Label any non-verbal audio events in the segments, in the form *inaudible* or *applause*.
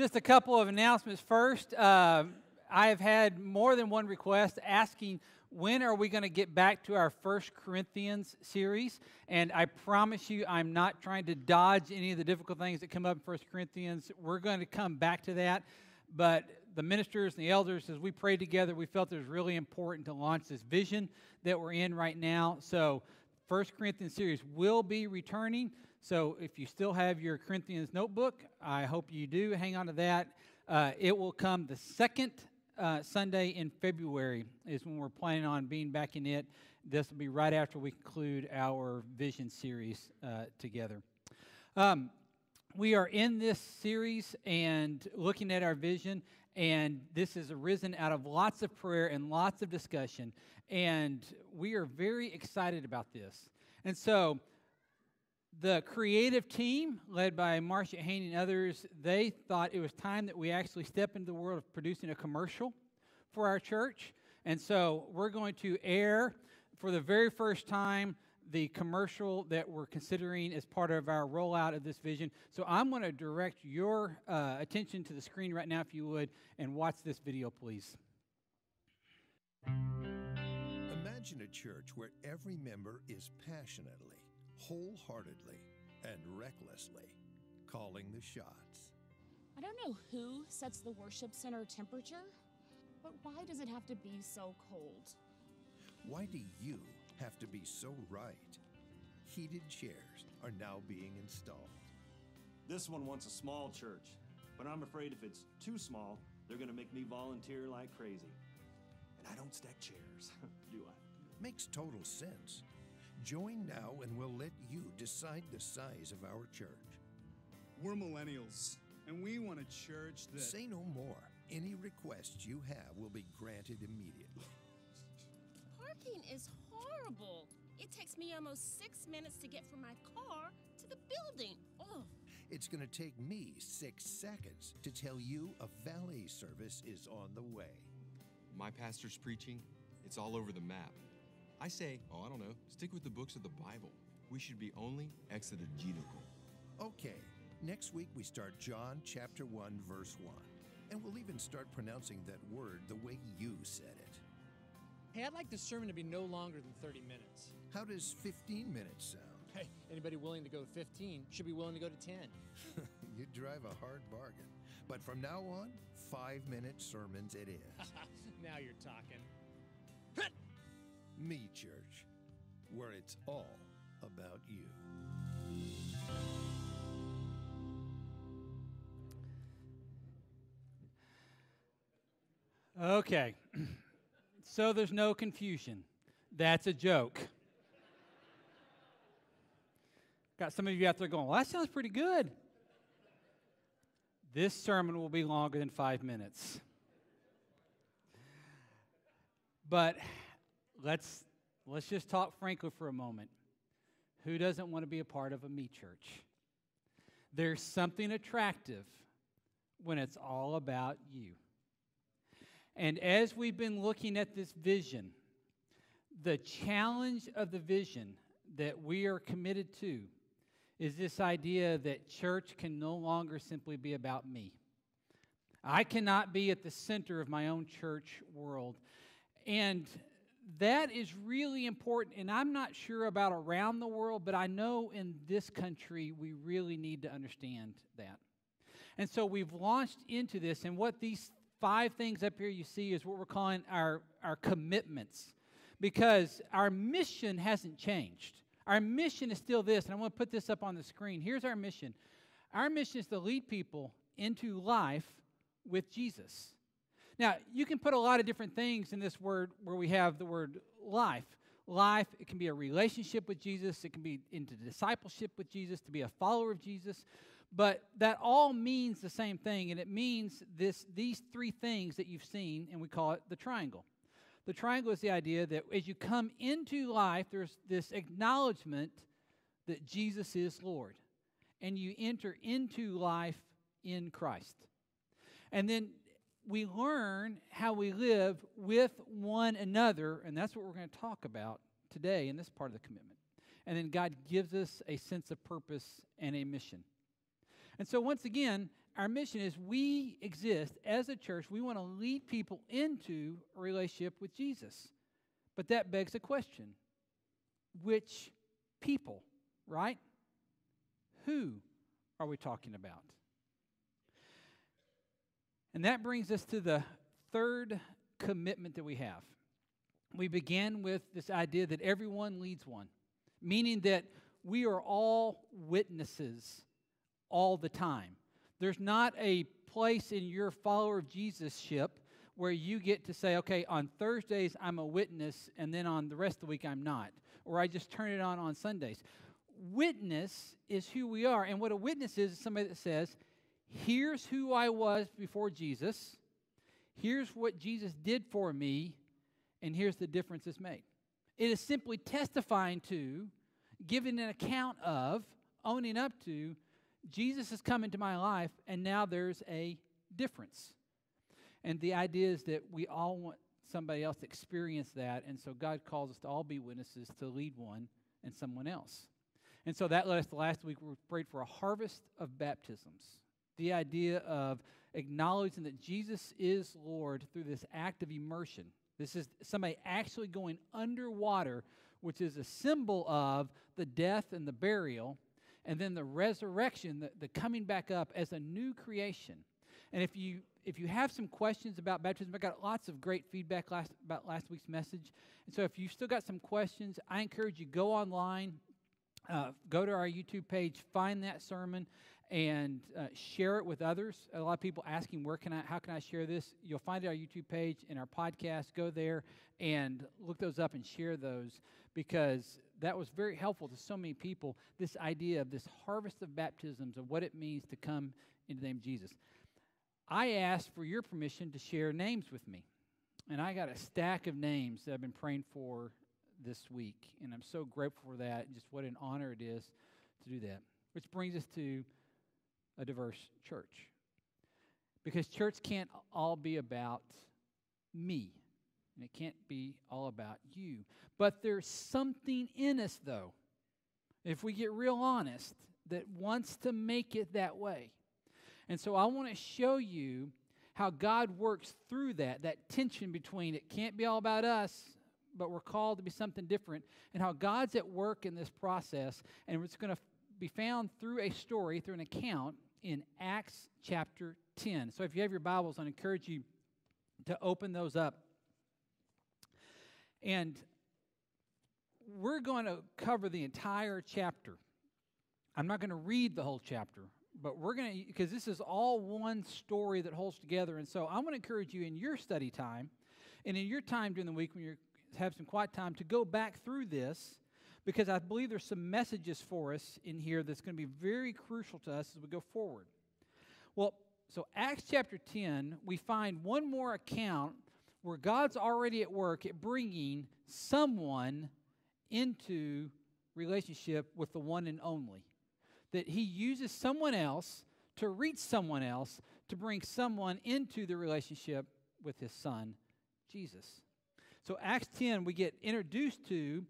Just a couple of announcements first. Uh, I have had more than one request asking when are we going to get back to our First Corinthians series? And I promise you, I'm not trying to dodge any of the difficult things that come up in First Corinthians. We're going to come back to that. But the ministers and the elders, as we prayed together, we felt it was really important to launch this vision that we're in right now. So, First Corinthians series will be returning. So, if you still have your Corinthians notebook, I hope you do. Hang on to that. Uh, it will come the second uh, Sunday in February is when we're planning on being back in it. This will be right after we conclude our vision series uh, together. Um, we are in this series and looking at our vision, and this has arisen out of lots of prayer and lots of discussion, and we are very excited about this. And so, the creative team, led by Marcia Haney and others, they thought it was time that we actually step into the world of producing a commercial for our church. And so we're going to air for the very first time the commercial that we're considering as part of our rollout of this vision. So I'm going to direct your uh, attention to the screen right now, if you would, and watch this video, please. Imagine a church where every member is passionately wholeheartedly and recklessly calling the shots. I don't know who sets the worship center temperature, but why does it have to be so cold? Why do you have to be so right? Heated chairs are now being installed. This one wants a small church, but I'm afraid if it's too small, they're going to make me volunteer like crazy. And I don't stack chairs, *laughs* do I? Makes total sense. Join now and we'll let you decide the size of our church. We're millennials, and we want a church that. Say no more. Any requests you have will be granted immediately. Parking is horrible. It takes me almost six minutes to get from my car to the building. Oh. It's going to take me six seconds to tell you a valet service is on the way. My pastor's preaching, it's all over the map. I say, oh, I don't know, stick with the books of the Bible. We should be only exegetical. Okay, next week we start John chapter 1, verse 1. And we'll even start pronouncing that word the way you said it. Hey, I'd like this sermon to be no longer than 30 minutes. How does 15 minutes sound? Hey, anybody willing to go 15 should be willing to go to 10. *laughs* you drive a hard bargain. But from now on, five minute sermons it is. *laughs* now you're talking. Me Church, where it's all about you. Okay, *clears throat* so there's no confusion. That's a joke. Got some of you out there going, well, that sounds pretty good. This sermon will be longer than five minutes. But let's let's just talk frankly for a moment. Who doesn't want to be a part of a me church? There's something attractive when it's all about you. And as we've been looking at this vision, the challenge of the vision that we are committed to is this idea that church can no longer simply be about me. I cannot be at the center of my own church world. And that is really important. And I'm not sure about around the world, but I know in this country we really need to understand that. And so we've launched into this. And what these five things up here you see is what we're calling our, our commitments. Because our mission hasn't changed. Our mission is still this, and I want to put this up on the screen. Here's our mission our mission is to lead people into life with Jesus. Now, you can put a lot of different things in this word where we have the word life. Life, it can be a relationship with Jesus, it can be into discipleship with Jesus, to be a follower of Jesus. But that all means the same thing, and it means this, these three things that you've seen, and we call it the triangle. The triangle is the idea that as you come into life, there's this acknowledgement that Jesus is Lord, and you enter into life in Christ. And then we learn how we live with one another, and that's what we're going to talk about today in this part of the commitment. And then God gives us a sense of purpose and a mission. And so, once again, our mission is we exist as a church. We want to lead people into a relationship with Jesus. But that begs a question which people, right? Who are we talking about? And that brings us to the third commitment that we have. We began with this idea that everyone leads one, meaning that we are all witnesses all the time. There's not a place in your follower of Jesus ship where you get to say, okay, on Thursdays I'm a witness, and then on the rest of the week I'm not. Or I just turn it on on Sundays. Witness is who we are. And what a witness is, is somebody that says, here's who I was before Jesus, here's what Jesus did for me, and here's the difference it's made. It is simply testifying to, giving an account of, owning up to, Jesus has come into my life, and now there's a difference. And the idea is that we all want somebody else to experience that, and so God calls us to all be witnesses to lead one and someone else. And so that led us to last week, we prayed for a harvest of baptisms. The idea of acknowledging that Jesus is Lord through this act of immersion. This is somebody actually going underwater, which is a symbol of the death and the burial, and then the resurrection, the, the coming back up as a new creation. And if you if you have some questions about baptism, I got lots of great feedback last, about last week's message. And so if you've still got some questions, I encourage you go online, uh, go to our YouTube page, find that sermon, and uh, share it with others. A lot of people asking, where can I, how can I share this? You'll find it on our YouTube page and our podcast. Go there and look those up and share those because that was very helpful to so many people. This idea of this harvest of baptisms of what it means to come in the name of Jesus. I asked for your permission to share names with me. And I got a stack of names that I've been praying for this week. And I'm so grateful for that. Just what an honor it is to do that. Which brings us to a diverse church. Because church can't all be about me, and it can't be all about you. But there's something in us, though, if we get real honest, that wants to make it that way. And so I want to show you how God works through that, that tension between it can't be all about us, but we're called to be something different, and how God's at work in this process. And it's going to be found through a story, through an account in Acts chapter 10. So if you have your Bibles, I encourage you to open those up. And we're going to cover the entire chapter. I'm not going to read the whole chapter but we're going to, because this is all one story that holds together. And so I'm going to encourage you in your study time and in your time during the week when you have some quiet time to go back through this because I believe there's some messages for us in here that's going to be very crucial to us as we go forward. Well, so Acts chapter 10, we find one more account where God's already at work at bringing someone into relationship with the one and only that he uses someone else to reach someone else to bring someone into the relationship with his son, Jesus. So, Acts 10, we get introduced to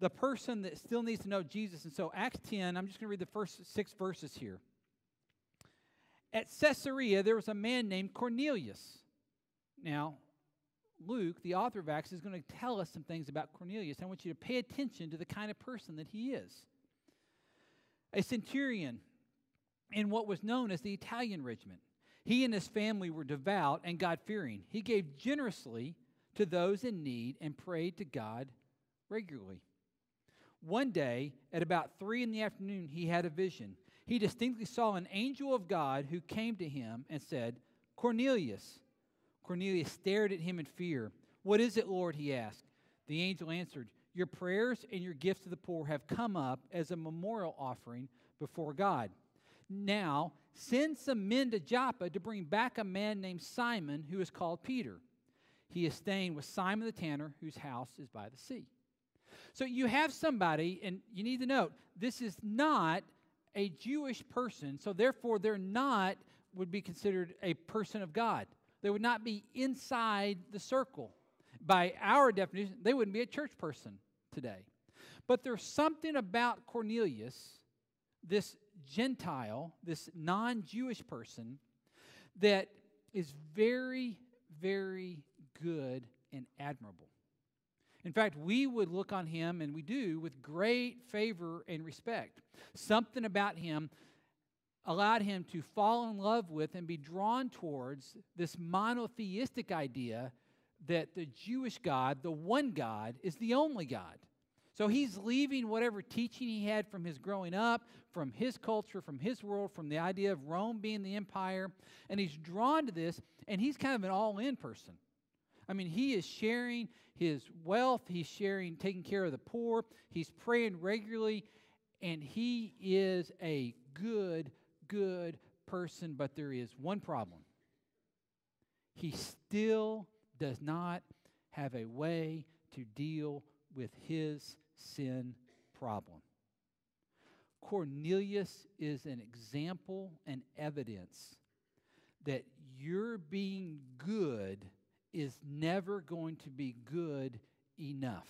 the person that still needs to know Jesus. And so, Acts 10, I'm just going to read the first six verses here. At Caesarea, there was a man named Cornelius. Now, Luke, the author of Acts, is going to tell us some things about Cornelius. I want you to pay attention to the kind of person that he is a centurion in what was known as the Italian regiment. He and his family were devout and God fearing. He gave generously to those in need and prayed to God regularly. One day, at about three in the afternoon, he had a vision. He distinctly saw an angel of God who came to him and said, Cornelius. Cornelius stared at him in fear. What is it, Lord? he asked. The angel answered, your prayers and your gifts to the poor have come up as a memorial offering before God. Now, send some men to Joppa to bring back a man named Simon who is called Peter. He is staying with Simon the tanner, whose house is by the sea. So you have somebody, and you need to note this is not a Jewish person, so therefore they're not, would be considered a person of God. They would not be inside the circle. By our definition, they wouldn't be a church person today. But there's something about Cornelius, this Gentile, this non Jewish person, that is very, very good and admirable. In fact, we would look on him, and we do, with great favor and respect. Something about him allowed him to fall in love with and be drawn towards this monotheistic idea that the Jewish God, the one God, is the only God. So he's leaving whatever teaching he had from his growing up, from his culture, from his world, from the idea of Rome being the empire, and he's drawn to this, and he's kind of an all in person. I mean, he is sharing his wealth, he's sharing, taking care of the poor, he's praying regularly, and he is a good, good person, but there is one problem. He still does not have a way to deal with his sin problem. Cornelius is an example and evidence that your being good is never going to be good enough.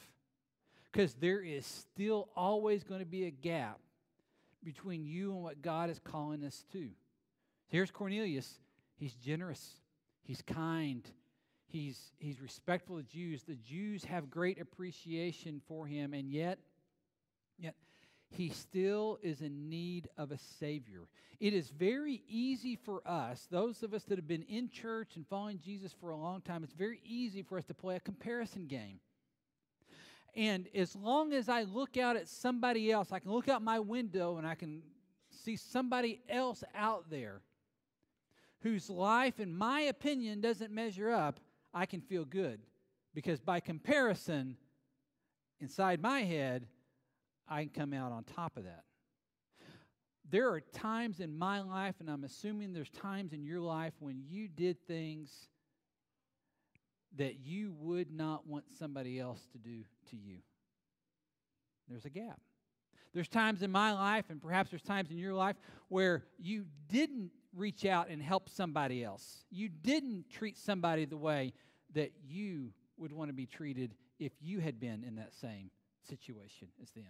Because there is still always going to be a gap between you and what God is calling us to. Here's Cornelius. He's generous, he's kind, he's, he's respectful of Jews. The Jews have great appreciation for him, and yet, yet, he still is in need of a Savior. It is very easy for us, those of us that have been in church and following Jesus for a long time, it's very easy for us to play a comparison game. And as long as I look out at somebody else, I can look out my window and I can see somebody else out there whose life, in my opinion, doesn't measure up, I can feel good. Because by comparison, inside my head, I can come out on top of that. There are times in my life, and I'm assuming there's times in your life when you did things that you would not want somebody else to do to you. There's a gap. There's times in my life, and perhaps there's times in your life, where you didn't reach out and help somebody else. You didn't treat somebody the way that you would want to be treated if you had been in that same situation as them.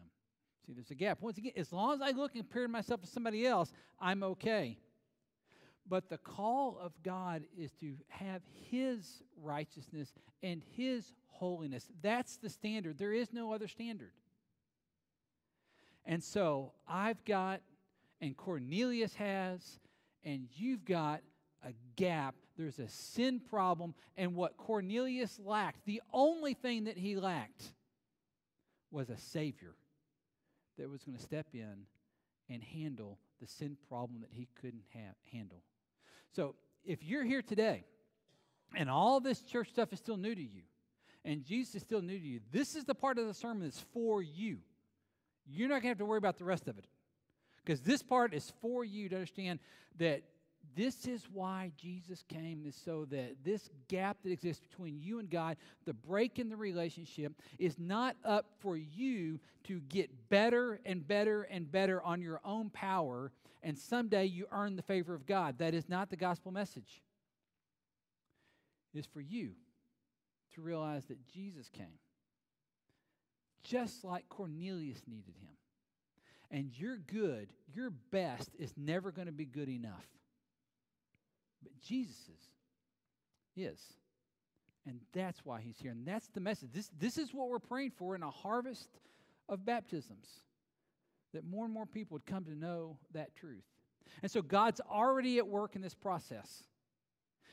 See, there's a gap. Once again, as long as I look and compare myself to somebody else, I'm okay. But the call of God is to have His righteousness and His holiness. That's the standard. There is no other standard. And so I've got, and Cornelius has, and you've got a gap. There's a sin problem. And what Cornelius lacked, the only thing that he lacked, was a Savior that was going to step in and handle the sin problem that he couldn't have, handle. So if you're here today and all this church stuff is still new to you, and Jesus is still new to you, this is the part of the sermon that's for you. You're not going to have to worry about the rest of it. Because this part is for you to understand that this is why Jesus came, is so that this gap that exists between you and God, the break in the relationship, is not up for you to get better and better and better on your own power, and someday you earn the favor of God. That is not the gospel message. It is for you to realize that Jesus came just like Cornelius needed him. And your good, your best, is never going to be good enough. But Jesus's is. And that's why he's here. And that's the message. This, this is what we're praying for in a harvest of baptisms that more and more people would come to know that truth. And so God's already at work in this process.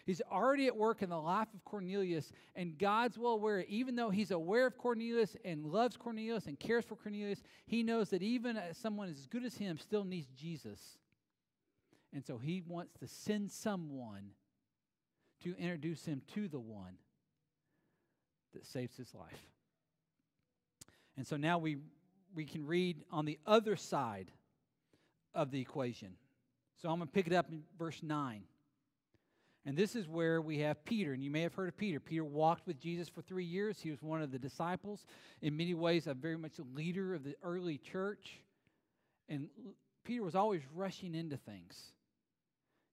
He's already at work in the life of Cornelius, and God's well aware, even though he's aware of Cornelius and loves Cornelius and cares for Cornelius, he knows that even someone as good as him still needs Jesus. And so he wants to send someone to introduce him to the one that saves his life. And so now we, we can read on the other side of the equation. So I'm going to pick it up in verse 9. And this is where we have Peter. And you may have heard of Peter. Peter walked with Jesus for three years. He was one of the disciples. In many ways, a very much a leader of the early church. And Peter was always rushing into things.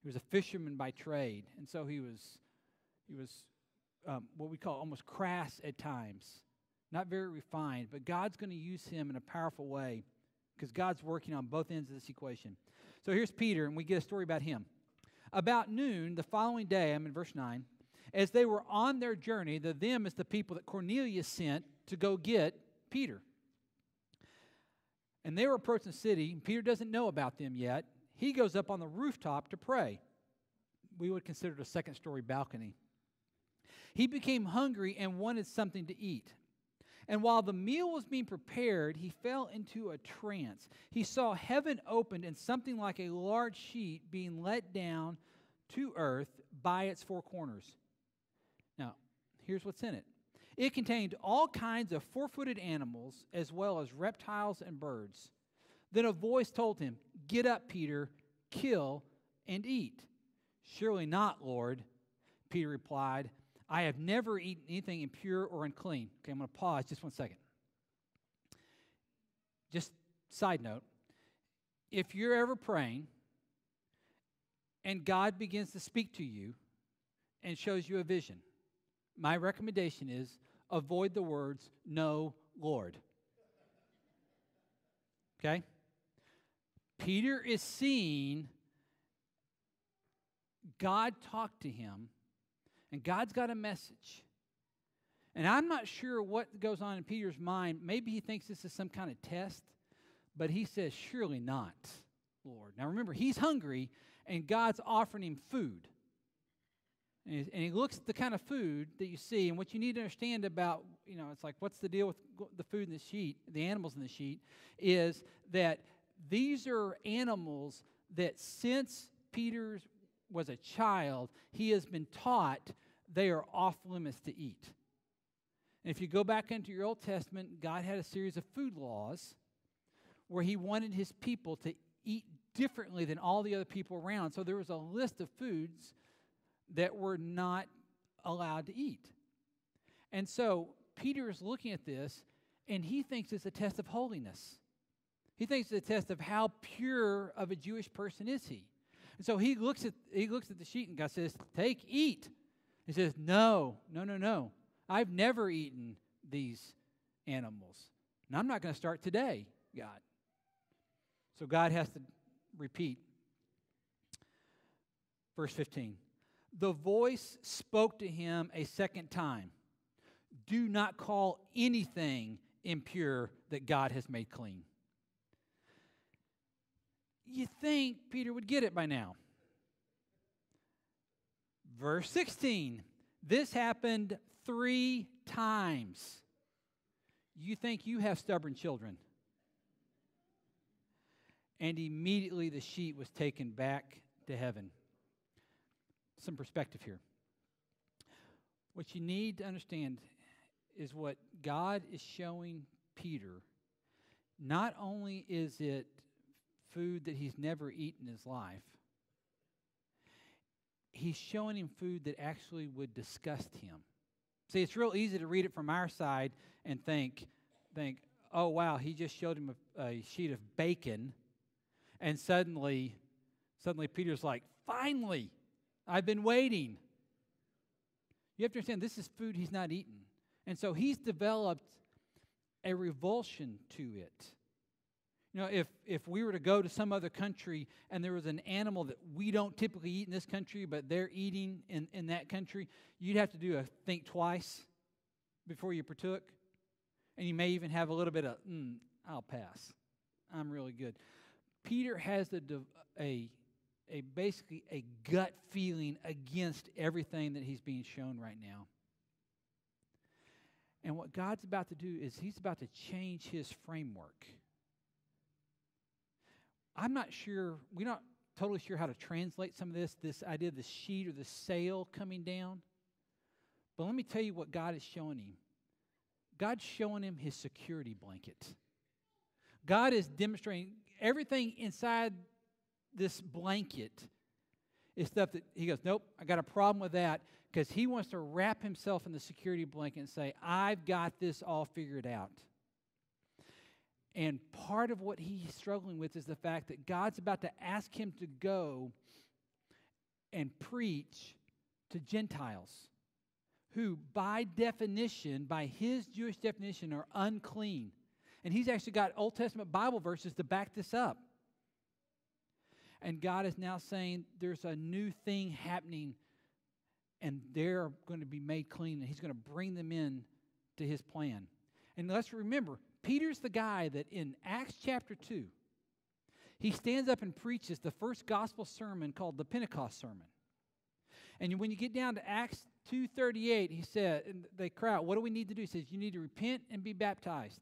He was a fisherman by trade. And so he was, he was um, what we call almost crass at times, not very refined. But God's going to use him in a powerful way because God's working on both ends of this equation. So here's Peter, and we get a story about him. About noon the following day, I'm in verse 9, as they were on their journey, the them is the people that Cornelius sent to go get Peter. And they were approaching the city. Peter doesn't know about them yet. He goes up on the rooftop to pray. We would consider it a second story balcony. He became hungry and wanted something to eat. And while the meal was being prepared, he fell into a trance. He saw heaven opened and something like a large sheet being let down to earth by its four corners. Now, here's what's in it it contained all kinds of four footed animals, as well as reptiles and birds. Then a voice told him, Get up, Peter, kill and eat. Surely not, Lord. Peter replied, I have never eaten anything impure or unclean. Okay, I'm going to pause just one second. Just side note if you're ever praying and God begins to speak to you and shows you a vision, my recommendation is avoid the words, No, Lord. Okay? Peter is seeing God talk to him, and God's got a message. And I'm not sure what goes on in Peter's mind. Maybe he thinks this is some kind of test, but he says, Surely not, Lord. Now remember, he's hungry, and God's offering him food. And he, looks at the kind of food that you see, and what you need to understand about, you know, it's like, what's the deal with the food in the sheet, the animals in the sheet, is that these are animals that since Peter was a child, he has been taught they are off limits to eat. And if you go back into your Old Testament, God had a series of food laws where he wanted his people to eat differently than all the other people around. So there was a list of foods that were not allowed to eat. And so Peter is looking at this and he thinks it's a test of holiness. He thinks it's a test of how pure of a Jewish person is he. And so he looks at he looks at the sheet and God says, "Take, eat." He says, "No, no, no, no. I've never eaten these animals, and I'm not going to start today, God." So God has to repeat. Verse 15. The voice spoke to him a second time. Do not call anything impure that God has made clean. You think Peter would get it by now. Verse 16. This happened three times. You think you have stubborn children. And immediately the sheet was taken back to heaven some perspective here. What you need to understand is what God is showing Peter. Not only is it food that he's never eaten in his life, he's showing him food that actually would disgust him. See, it's real easy to read it from our side and think, think, oh wow, he just showed him a, a sheet of bacon, and suddenly, suddenly Peter's like, finally, I've been waiting. You have to understand, this is food he's not eaten. And so he's developed a revulsion to it. You know, if, if we were to go to some other country and there was an animal that we don't typically eat in this country, but they're eating in, in that country, you'd have to do a think twice before you partook. And you may even have a little bit of, mm, I'll pass. I'm really good. Peter has a, a a basically a gut feeling against everything that he's being shown right now. And what God's about to do is he's about to change his framework. I'm not sure, we're not totally sure how to translate some of this, this idea of the sheet or the sail coming down. But let me tell you what God is showing him. God's showing him his security blanket. God is demonstrating everything inside this blanket is stuff that he goes, Nope, I got a problem with that because he wants to wrap himself in the security blanket and say, I've got this all figured out. And part of what he's struggling with is the fact that God's about to ask him to go and preach to Gentiles who, by definition, by his Jewish definition, are unclean. And he's actually got Old Testament Bible verses to back this up. And God is now saying there's a new thing happening, and they're going to be made clean, and he's going to bring them in to his plan. And let's remember, Peter's the guy that in Acts chapter 2, he stands up and preaches the first gospel sermon called the Pentecost sermon. And when you get down to Acts 2:38, he said, and they cry out, "What do we need to do?" He says, "You need to repent and be baptized,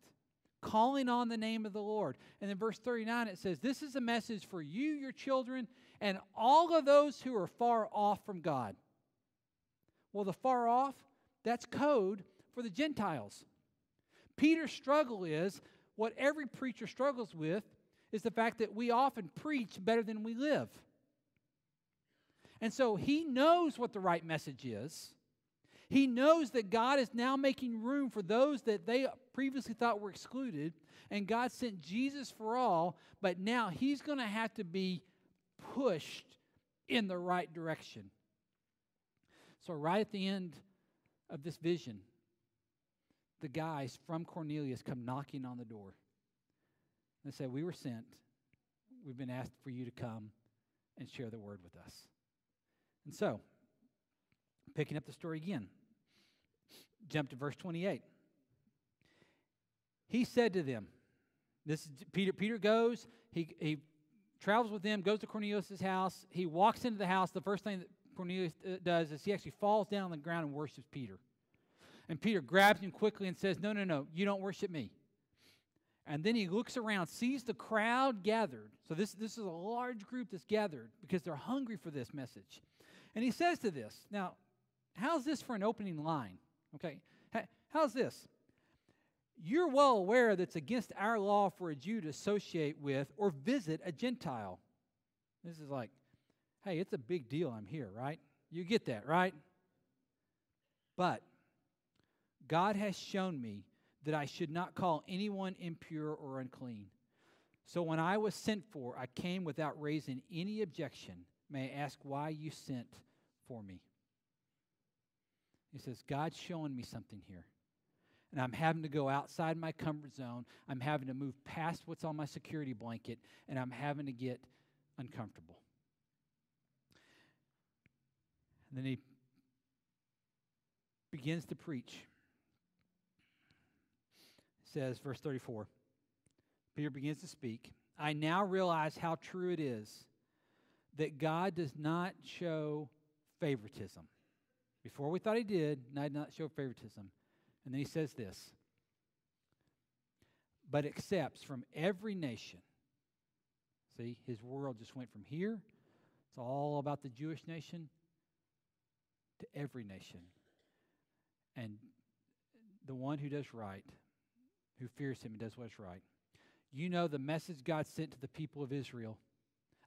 calling on the name of the Lord." And then verse 39 it says, "This is a message for you, your children, and all of those who are far off from God." Well, the far off, that's code for the Gentiles. Peter's struggle is what every preacher struggles with is the fact that we often preach better than we live. And so he knows what the right message is. He knows that God is now making room for those that they previously thought were excluded, and God sent Jesus for all, but now he's going to have to be pushed in the right direction. So, right at the end of this vision, the guys from Cornelius come knocking on the door. They say, We were sent. We've been asked for you to come and share the word with us. And so, picking up the story again, jump to verse 28. He said to them, this is Peter, Peter goes, he, he travels with them, goes to Cornelius' house. He walks into the house. The first thing that Cornelius uh, does is he actually falls down on the ground and worships Peter. And Peter grabs him quickly and says, No, no, no, you don't worship me. And then he looks around, sees the crowd gathered. So this, this is a large group that's gathered because they're hungry for this message. And he says to this, now, how's this for an opening line? Okay, how's this? You're well aware that it's against our law for a Jew to associate with or visit a Gentile. This is like, hey, it's a big deal I'm here, right? You get that, right? But God has shown me that I should not call anyone impure or unclean. So when I was sent for, I came without raising any objection. May I ask why you sent for me? He says, God's showing me something here. And I'm having to go outside my comfort zone. I'm having to move past what's on my security blanket, and I'm having to get uncomfortable. And then he begins to preach says, verse 34, Peter begins to speak. I now realize how true it is that God does not show favoritism. Before we thought he did, now did not show favoritism. And then he says this but accepts from every nation. See, his world just went from here, it's all about the Jewish nation, to every nation. And the one who does right who fears him and does what's right. You know the message God sent to the people of Israel,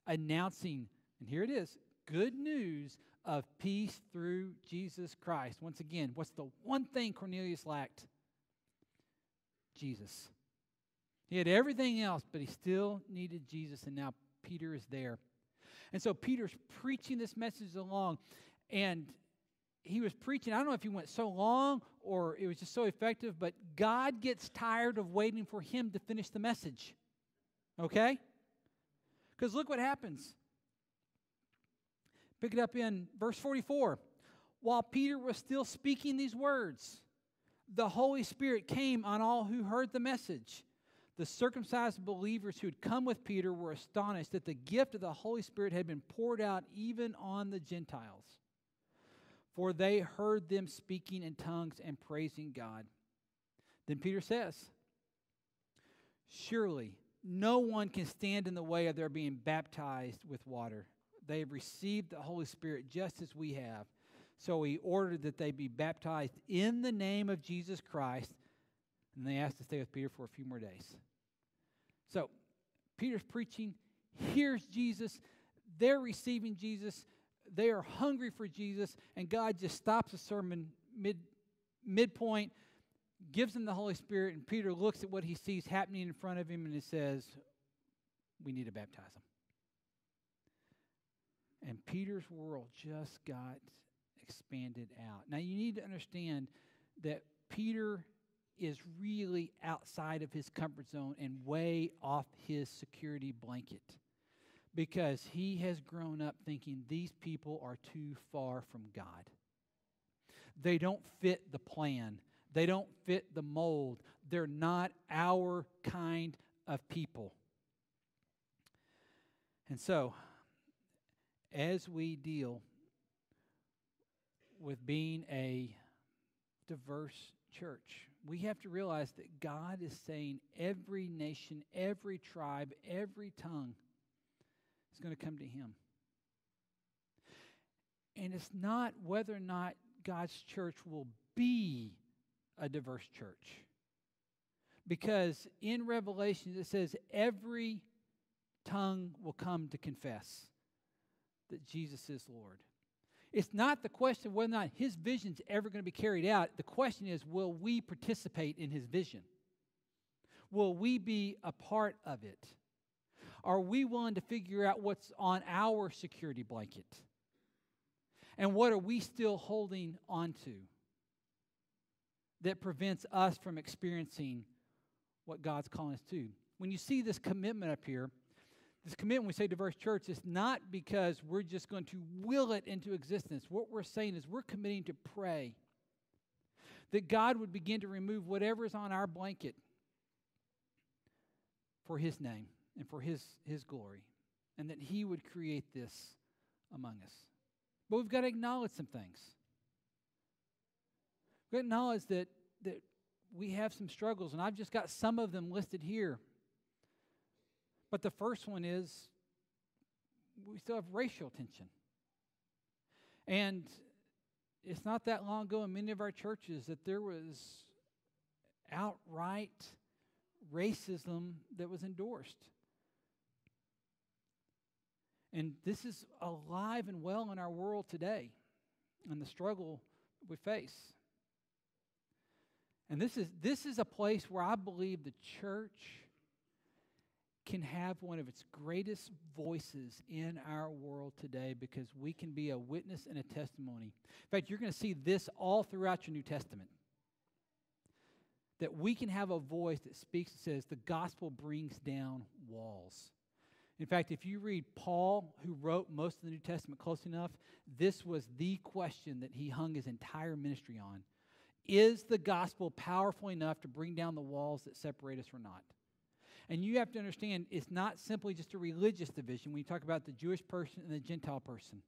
announcing, and here it is good news of peace through Jesus Christ. Once again, what's the one thing Cornelius lacked? Jesus. He had everything else, but he still needed Jesus, and now Peter is there. And so Peter's preaching this message along, and he was preaching. I don't know if he went so long or it was just so effective, but God gets tired of waiting for him to finish the message. Okay? Because look what happens. Pick it up in verse 44. While Peter was still speaking these words, the Holy Spirit came on all who heard the message. The circumcised believers who had come with Peter were astonished that the gift of the Holy Spirit had been poured out even on the Gentiles for they heard them speaking in tongues and praising God. Then Peter says, Surely no one can stand in the way of their being baptized with water. They have received the Holy Spirit just as we have. So he ordered that they be baptized in the name of Jesus Christ. And they asked to stay with Peter for a few more days. So Peter's preaching. Here's Jesus. They're receiving Jesus they are hungry for Jesus, and God just stops the sermon mid midpoint, gives them the Holy Spirit, and Peter looks at what he sees happening in front of him and he says, We need to baptize them. And Peter's world just got expanded out. Now you need to understand that Peter is really outside of his comfort zone and way off his security blanket because he has grown up thinking these people are too far from God. They don't fit the plan, they don't fit the mold. They're not our kind of people. And so, as we deal with being a diverse church, we have to realize that God is saying every nation, every tribe, every tongue is going to come to Him. And it's not whether or not God's church will be a diverse church. Because in Revelation it says every tongue will come to confess that Jesus is Lord. It's not the question of whether or not his vision is ever going to be carried out. The question is, will we participate in his vision? Will we be a part of it? Are we willing to figure out what's on our security blanket? And what are we still holding on to that prevents us from experiencing what God's calling us to? When you see this commitment up here, this commitment, we say diverse church, is not because we're just going to will it into existence. What we're saying is we're committing to pray that God would begin to remove whatever is on our blanket for His name and for His, His glory, and that He would create this among us. But we've got to acknowledge some things. We've got to acknowledge that, that we have some struggles, and I've just got some of them listed here. But the first one is we still have racial tension. And it's not that long ago in many of our churches that there was outright racism that was endorsed. And this is alive and well in our world today and the struggle we face. And this is, this is a place where I believe the church can have one of its greatest voices in our world today because we can be a witness and a testimony. In fact, you're going to see this all throughout your New Testament. That we can have a voice that speaks and says, the gospel brings down walls. In fact, if you read Paul, who wrote most of the New Testament close enough, this was the question that he hung his entire ministry on. Is the gospel powerful enough to bring down the walls that separate us or not? And you have to understand, it's not simply just a religious division when you talk about the Jewish person and the Gentile person.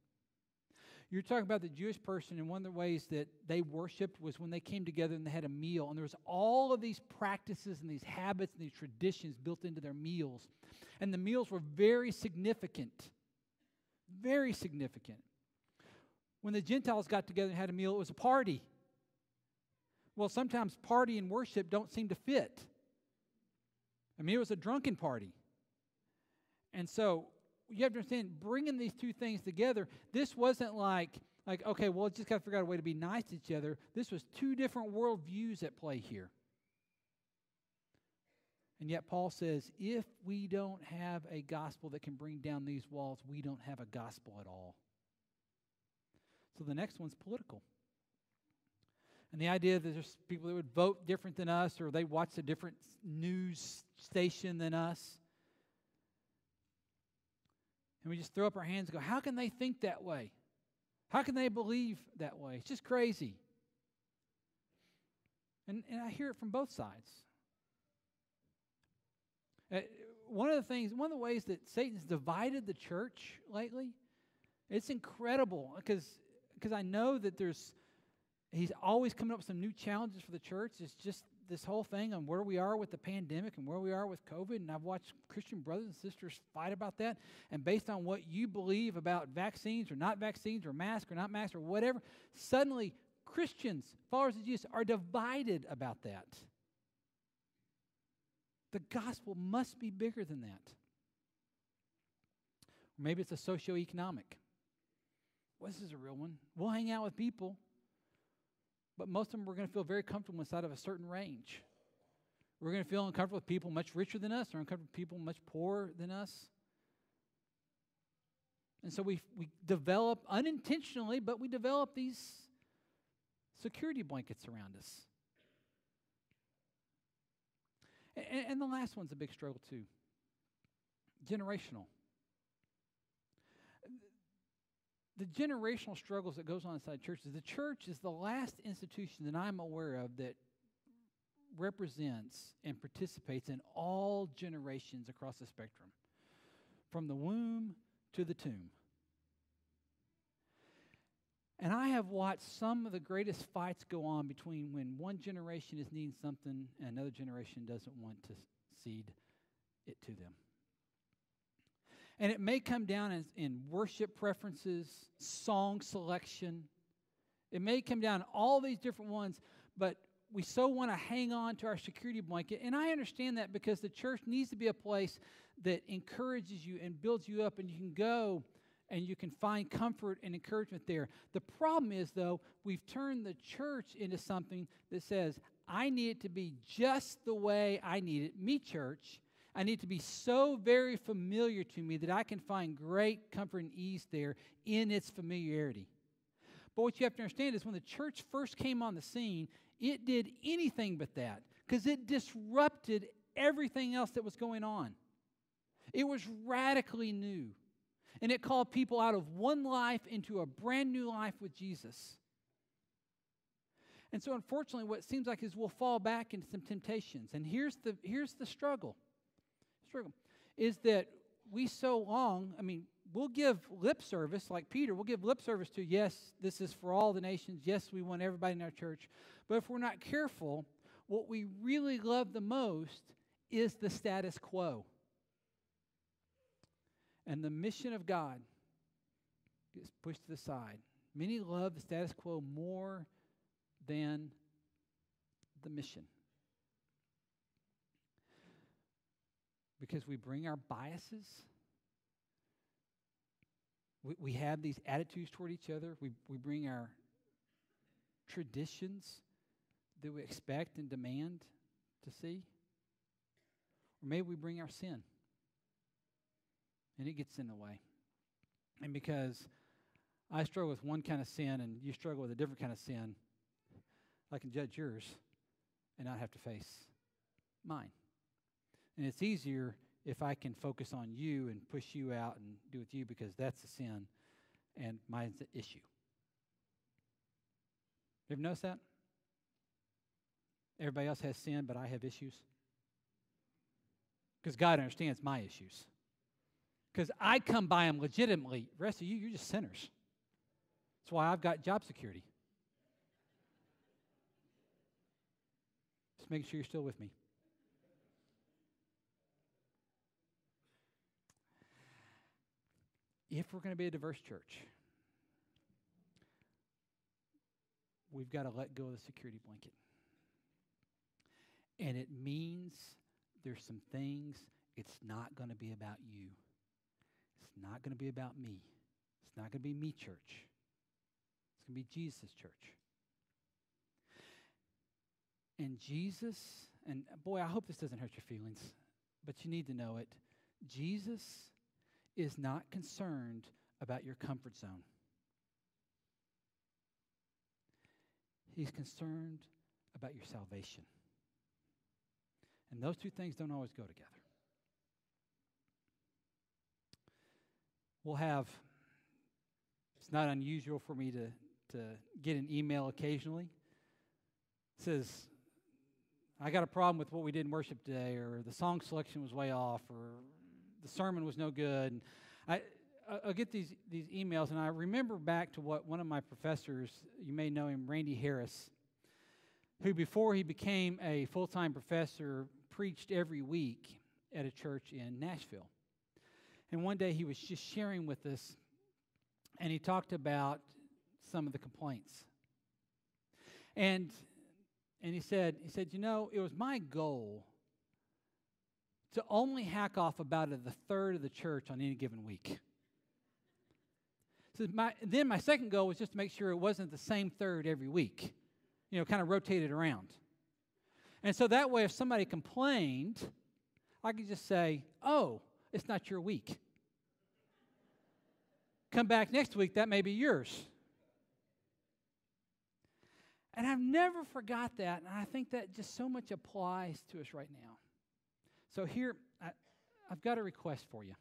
You're talking about the Jewish person, and one of the ways that they worshiped was when they came together and they had a meal. And there was all of these practices and these habits and these traditions built into their meals. And the meals were very significant. Very significant. When the Gentiles got together and had a meal, it was a party. Well, sometimes party and worship don't seem to fit. I mean, it was a drunken party. And so you have to understand, bringing these two things together, this wasn't like, like okay, well, just got to figure out a way to be nice to each other. This was two different worldviews at play here. And yet, Paul says, if we don't have a gospel that can bring down these walls, we don't have a gospel at all. So the next one's political. And the idea that there's people that would vote different than us or they watch a different news station than us. And we just throw up our hands and go, How can they think that way? How can they believe that way? It's just crazy. And, and I hear it from both sides. Uh, one of the things, one of the ways that Satan's divided the church lately, it's incredible because because I know that there's he's always coming up with some new challenges for the church. It's just this whole thing on where we are with the pandemic and where we are with COVID. And I've watched Christian brothers and sisters fight about that. And based on what you believe about vaccines or not vaccines or masks or not masks or whatever, suddenly Christians, followers of Jesus, are divided about that. The gospel must be bigger than that. Or maybe it's a socioeconomic. Well, this is a real one. We'll hang out with people but most of them we're going to feel very comfortable inside of a certain range. We're going to feel uncomfortable with people much richer than us or uncomfortable with people much poorer than us. And so we, we develop unintentionally, but we develop these security blankets around us. And, and the last one's a big struggle, too generational. The generational struggles that goes on inside churches. The church is the last institution that I'm aware of that represents and participates in all generations across the spectrum, from the womb to the tomb. And I have watched some of the greatest fights go on between when one generation is needing something and another generation doesn't want to cede it to them. And it may come down in, in worship preferences, song selection. It may come down all these different ones, but we so want to hang on to our security blanket. And I understand that because the church needs to be a place that encourages you and builds you up, and you can go and you can find comfort and encouragement there. The problem is, though, we've turned the church into something that says, I need it to be just the way I need it, me, church. I need to be so very familiar to me that I can find great comfort and ease there in its familiarity. But what you have to understand is when the church first came on the scene, it did anything but that because it disrupted everything else that was going on. It was radically new. And it called people out of one life into a brand new life with Jesus. And so, unfortunately, what seems like is we'll fall back into some temptations. And here's the, here's the struggle struggle is that we so long, I mean, we'll give lip service, like Peter, we'll give lip service to, yes, this is for all the nations. Yes, we want everybody in our church. But if we're not careful, what we really love the most is the status quo. And the mission of God gets pushed to the side. Many love the status quo more than the mission. Because we bring our biases. We, we have these attitudes toward each other. We, we bring our traditions that we expect and demand to see. Or maybe we bring our sin and it gets in the way. And because I struggle with one kind of sin and you struggle with a different kind of sin, I can judge yours and not have to face mine. And it's easier if I can focus on you and push you out and do with you because that's a sin and mine's the issue. You ever notice that? Everybody else has sin, but I have issues. Because God understands my issues. Because I come by them legitimately. The rest of you, you're just sinners. That's why I've got job security. Just making sure you're still with me. If we're going to be a diverse church, we've got to let go of the security blanket. And it means there's some things it's not going to be about you. It's not going to be about me. It's not going to be me church. It's going to be Jesus church. And Jesus, and boy, I hope this doesn't hurt your feelings, but you need to know it. Jesus is not concerned about your comfort zone. He's concerned about your salvation. And those two things don't always go together. We'll have, it's not unusual for me to, to get an email occasionally. It says, I got a problem with what we did in worship today, or the song selection was way off, or the sermon was no good. And I, I'll get these, these emails, and I remember back to what one of my professors, you may know him, Randy Harris, who before he became a full time professor preached every week at a church in Nashville. And one day he was just sharing with us, and he talked about some of the complaints. And and he said, he said, you know, it was my goal to only hack off about a, third of the church on any given week. So my, then my second goal was just to make sure it wasn't the same third every week, you know, kind of rotated around. And so that way, if somebody complained, I could just say, oh, it's not your week. Come back next week, that may be yours. And I've never forgot that, and I think that just so much applies to us right now. So here, I, I've got a request for you.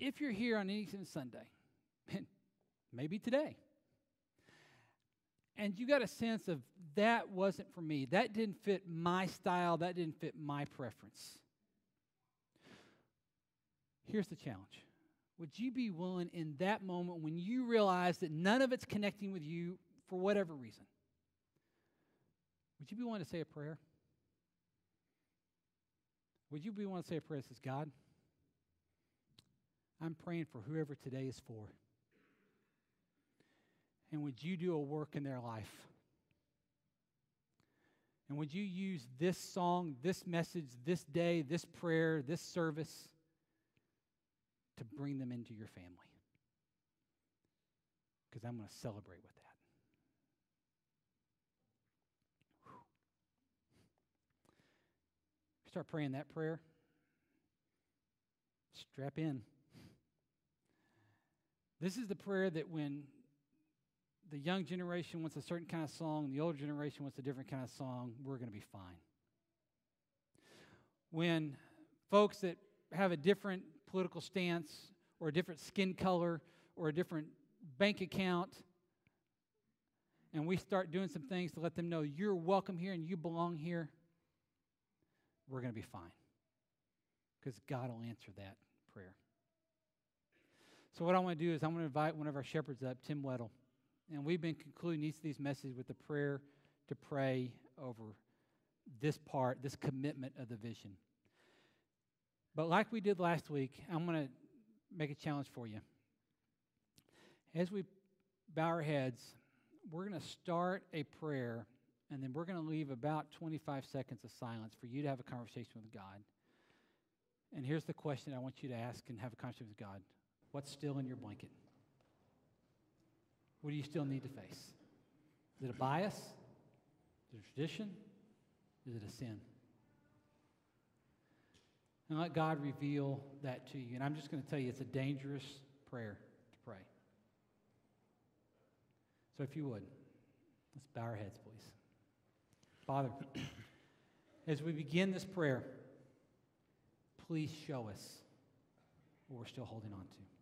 If you're here on any Sunday, maybe today, and you got a sense of that wasn't for me, that didn't fit my style, that didn't fit my preference. Here's the challenge. Would you be willing in that moment when you realize that none of it's connecting with you for whatever reason? Would you be willing to say a prayer? Would you be willing to say a prayer that says, God, I'm praying for whoever today is for. And would you do a work in their life? And would you use this song, this message, this day, this prayer, this service to bring them into your family? Because I'm going to celebrate with that. Start praying that prayer. Strap in. This is the prayer that when the young generation wants a certain kind of song, the older generation wants a different kind of song, we're going to be fine. When folks that have a different political stance or a different skin color or a different bank account, and we start doing some things to let them know you're welcome here and you belong here, we're going to be fine. Because God will answer that prayer. So, what I want to do is, I want to invite one of our shepherds up, Tim Weddle. And we've been concluding each of these messages with a prayer to pray over this part, this commitment of the vision. But, like we did last week, I'm going to make a challenge for you. As we bow our heads, we're going to start a prayer, and then we're going to leave about 25 seconds of silence for you to have a conversation with God. And here's the question I want you to ask and have a conversation with God What's still in your blanket? What do you still need to face? Is it a bias? Is it a tradition? Is it a sin? And let God reveal that to you. And I'm just going to tell you, it's a dangerous prayer to pray. So if you would, let's bow our heads, please. Father, as we begin this prayer, please show us what we're still holding on to.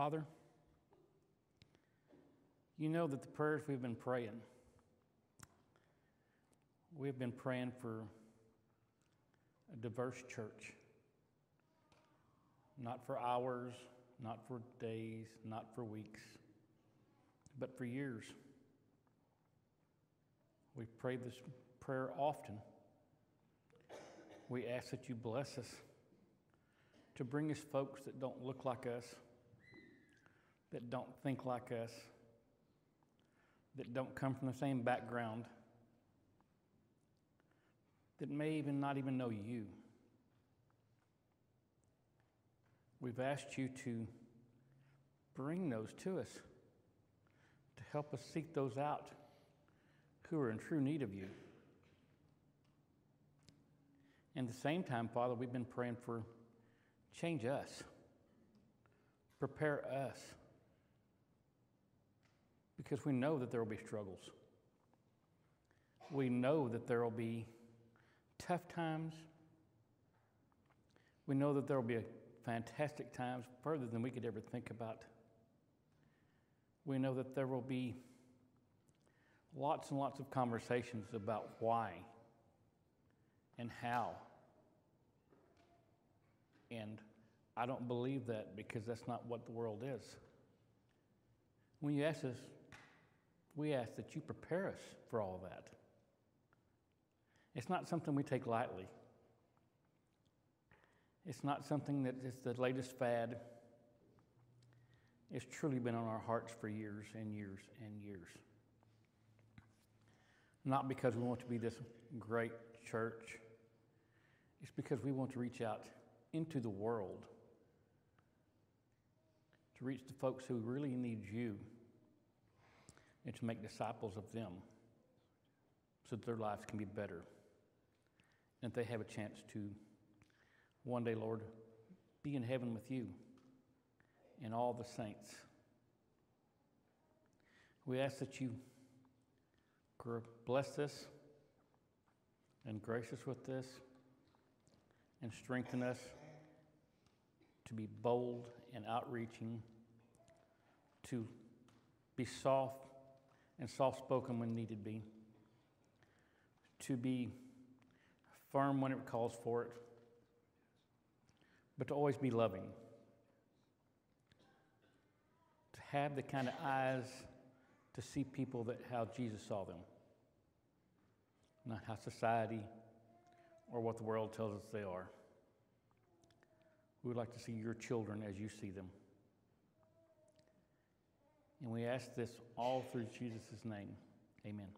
Father, you know that the prayers we've been praying, we've been praying for a diverse church. Not for hours, not for days, not for weeks, but for years. We've prayed this prayer often. We ask that you bless us to bring us folks that don't look like us that don't think like us, that don't come from the same background, that may even not even know you. We've asked you to bring those to us, to help us seek those out who are in true need of you. And at the same time, Father, we've been praying for change us, prepare us because we know that there will be struggles. We know that there will be tough times. We know that there will be fantastic times further than we could ever think about. We know that there will be lots and lots of conversations about why and how. And I don't believe that because that's not what the world is. When you ask us, we ask that you prepare us for all that. It's not something we take lightly. It's not something that is the latest fad. It's truly been on our hearts for years and years and years. Not because we want to be this great church, it's because we want to reach out into the world to reach the folks who really need you and to make disciples of them so that their lives can be better and they have a chance to one day, Lord, be in heaven with you and all the saints. We ask that you bless this and grace us with this and strengthen us to be bold and outreaching, to be soft and soft spoken when needed be, to be firm when it calls for it, but to always be loving. To have the kind of eyes to see people that how Jesus saw them, not how society or what the world tells us they are. We would like to see your children as you see them. And we ask this all through Jesus' name. Amen.